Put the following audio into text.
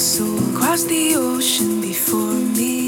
soul across the ocean before me.